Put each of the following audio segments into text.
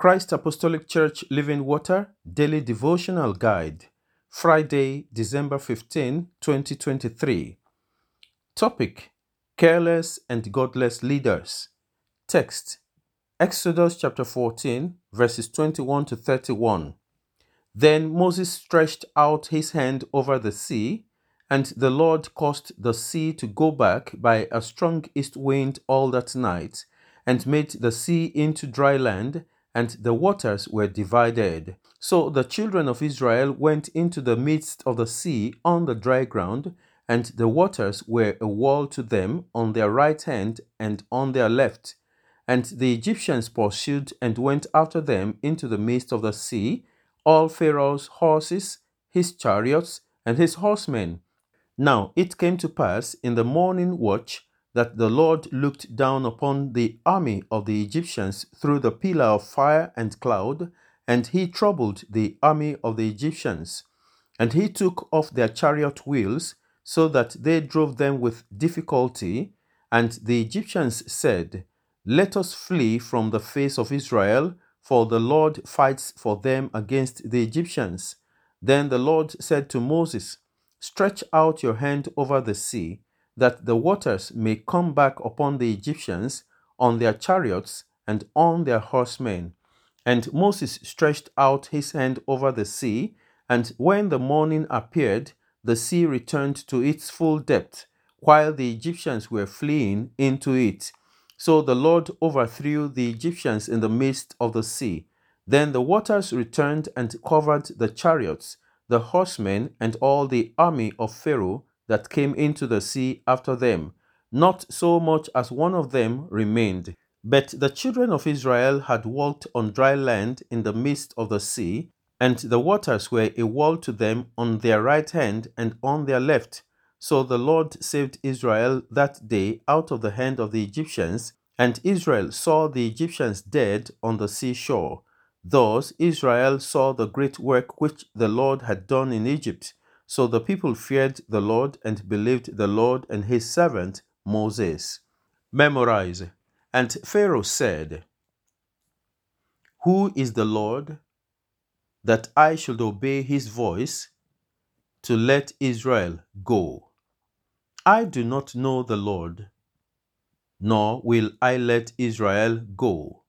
Christ Apostolic Church Living Water Daily Devotional Guide, Friday, December 15, 2023. Topic Careless and Godless Leaders. Text Exodus chapter 14, verses 21 to 31. Then Moses stretched out his hand over the sea, and the Lord caused the sea to go back by a strong east wind all that night, and made the sea into dry land, and the waters were divided. So the children of Israel went into the midst of the sea on the dry ground, and the waters were a wall to them on their right hand and on their left. And the Egyptians pursued and went after them into the midst of the sea, all Pharaoh's horses, his chariots, and his horsemen. Now it came to pass in the morning watch that the Lord looked down upon the army of the Egyptians through the pillar of fire and cloud, and he troubled the army of the Egyptians. And he took off their chariot wheels, so that they drove them with difficulty. And the Egyptians said, Let us flee from the face of Israel, for the Lord fights for them against the Egyptians. Then the Lord said to Moses, Stretch out your hand over the sea that the waters may come back upon the Egyptians on their chariots and on their horsemen. And Moses stretched out his hand over the sea, and when the morning appeared, the sea returned to its full depth, while the Egyptians were fleeing into it. So the Lord overthrew the Egyptians in the midst of the sea. Then the waters returned and covered the chariots, the horsemen, and all the army of Pharaoh that came into the sea after them. Not so much as one of them remained. But the children of Israel had walked on dry land in the midst of the sea, and the waters were a wall to them on their right hand and on their left. So the Lord saved Israel that day out of the hand of the Egyptians, and Israel saw the Egyptians dead on the seashore. Thus Israel saw the great work which the Lord had done in Egypt so the people feared the Lord and believed the Lord and his servant Moses. Memorize. And Pharaoh said, Who is the Lord that I should obey his voice to let Israel go? I do not know the Lord, nor will I let Israel go.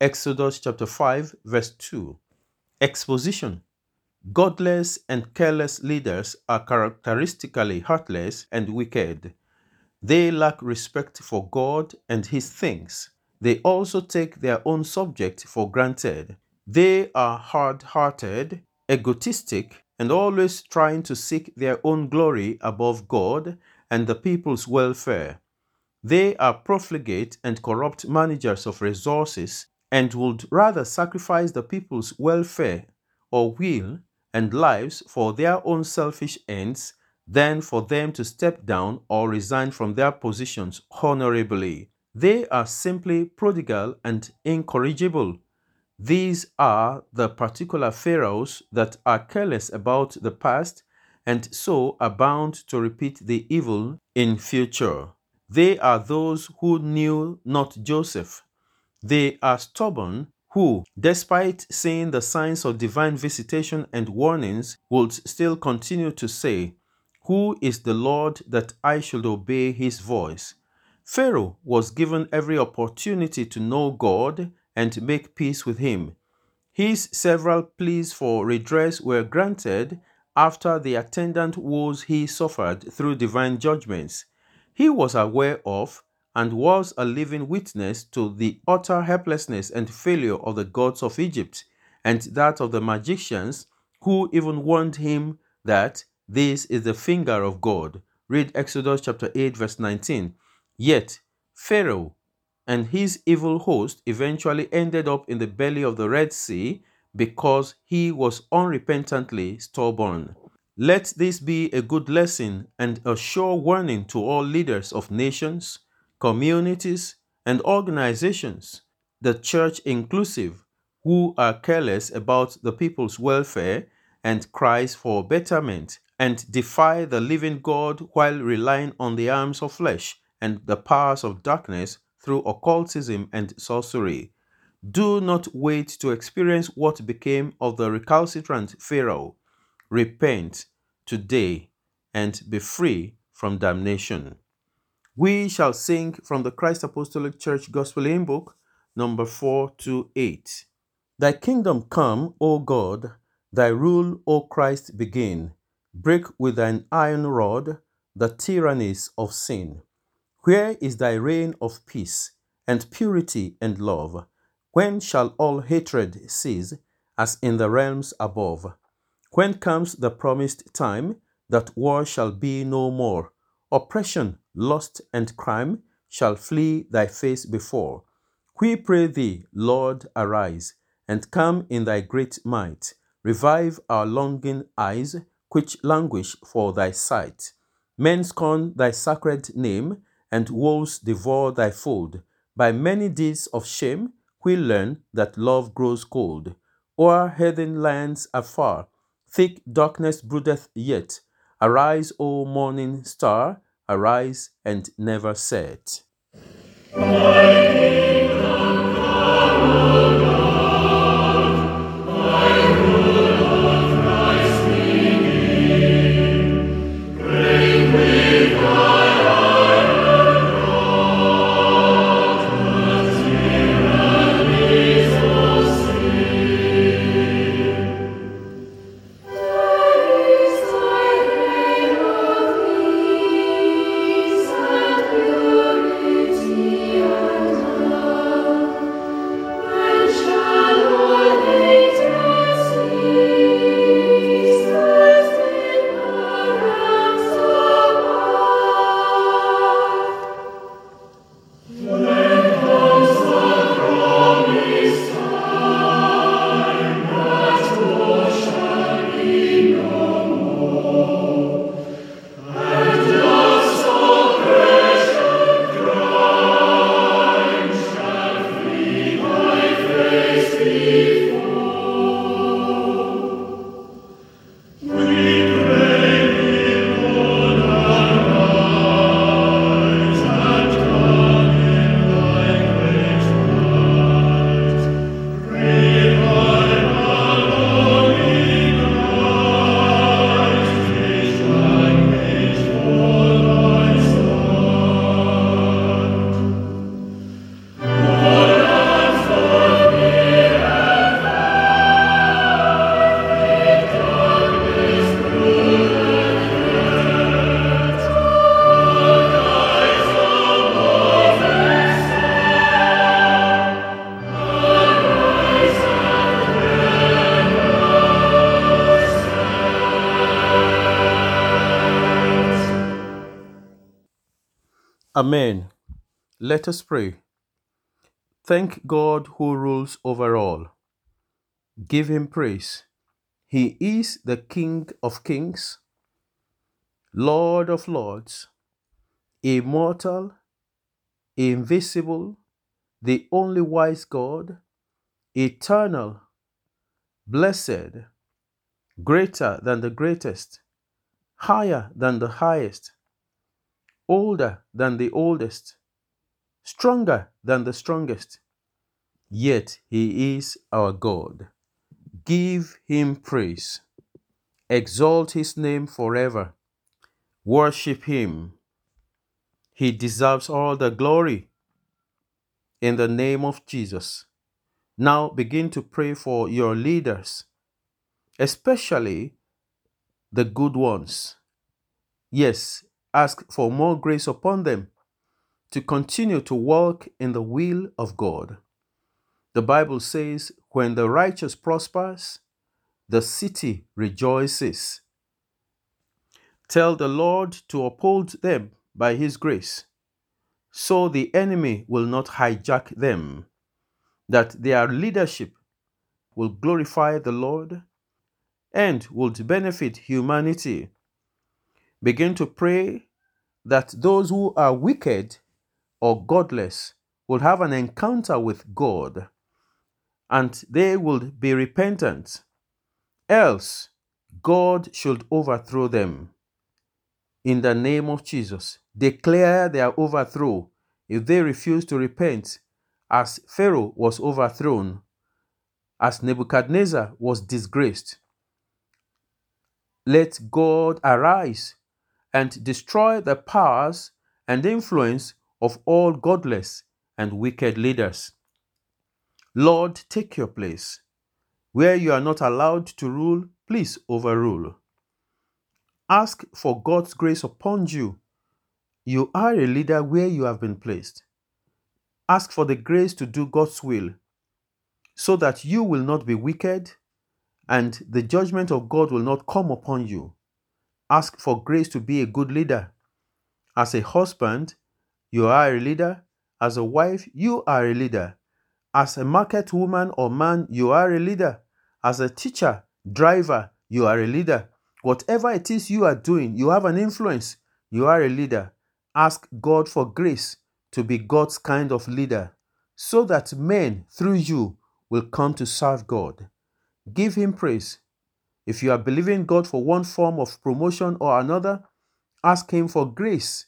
Exodus chapter 5, verse 2. Exposition Godless and careless leaders are characteristically heartless and wicked. They lack respect for God and His things. They also take their own subject for granted. They are hard hearted, egotistic, and always trying to seek their own glory above God and the people's welfare. They are profligate and corrupt managers of resources and would rather sacrifice the people's welfare or will and lives for their own selfish ends than for them to step down or resign from their positions honorably. They are simply prodigal and incorrigible. These are the particular pharaohs that are careless about the past and so are bound to repeat the evil in future. They are those who knew not Joseph. They are stubborn who, despite seeing the signs of divine visitation and warnings, would still continue to say, Who is the Lord that I should obey his voice? Pharaoh was given every opportunity to know God and make peace with him. His several pleas for redress were granted after the attendant woes he suffered through divine judgments. He was aware of and was a living witness to the utter helplessness and failure of the gods of Egypt and that of the magicians who even warned him that this is the finger of God. Read Exodus chapter 8 verse 19. Yet Pharaoh and his evil host eventually ended up in the belly of the Red Sea because he was unrepentantly stubborn. Let this be a good lesson and a sure warning to all leaders of nations, communities, and organizations, the church inclusive, who are careless about the people's welfare and cries for betterment and defy the living God while relying on the arms of flesh and the powers of darkness through occultism and sorcery. Do not wait to experience what became of the recalcitrant Pharaoh. Repent today and be free from damnation. We shall sing from the Christ Apostolic Church Gospel Hymn Book, number 428. Thy kingdom come, O God, thy rule, O Christ, begin. Break with thine iron rod the tyrannies of sin. Where is thy reign of peace and purity and love? When shall all hatred cease, as in the realms above? When comes the promised time that war shall be no more? Oppression, lust, and crime shall flee thy face before. We pray thee, Lord, arise, and come in thy great might. Revive our longing eyes, which languish for thy sight. Men scorn thy sacred name, and wolves devour thy fold. By many deeds of shame, we learn that love grows cold. O'er heathen lands afar, thick darkness broodeth yet. Arise, O morning star, arise and never set. Amen. Let us pray. Thank God who rules over all. Give him praise. He is the King of kings, Lord of lords, immortal, invisible, the only wise God, eternal, blessed, greater than the greatest, higher than the highest older than the oldest, stronger than the strongest. Yet he is our God. Give him praise. Exalt his name forever. Worship him. He deserves all the glory. In the name of Jesus. Now begin to pray for your leaders, especially the good ones. Yes, ask for more grace upon them to continue to walk in the will of God. The Bible says, when the righteous prospers, the city rejoices. Tell the Lord to uphold them by his grace, so the enemy will not hijack them, that their leadership will glorify the Lord and would benefit humanity. Begin to pray that those who are wicked or godless will have an encounter with God and they will be repentant. Else, God should overthrow them. In the name of Jesus, declare their overthrow if they refuse to repent as Pharaoh was overthrown, as Nebuchadnezzar was disgraced. Let God arise and destroy the powers and influence of all godless and wicked leaders. Lord, take your place. Where you are not allowed to rule, please overrule. Ask for God's grace upon you. You are a leader where you have been placed. Ask for the grace to do God's will so that you will not be wicked and the judgment of God will not come upon you. Ask for grace to be a good leader. As a husband, you are a leader. As a wife, you are a leader. As a market woman or man, you are a leader. As a teacher, driver, you are a leader. Whatever it is you are doing, you have an influence. You are a leader. Ask God for grace to be God's kind of leader so that men through you will come to serve God. Give Him praise. If you are believing God for one form of promotion or another, ask Him for grace.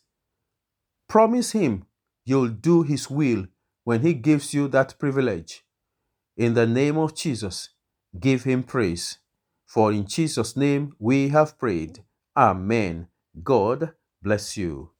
Promise Him you'll do His will when He gives you that privilege. In the name of Jesus, give Him praise. For in Jesus' name we have prayed. Amen. God bless you.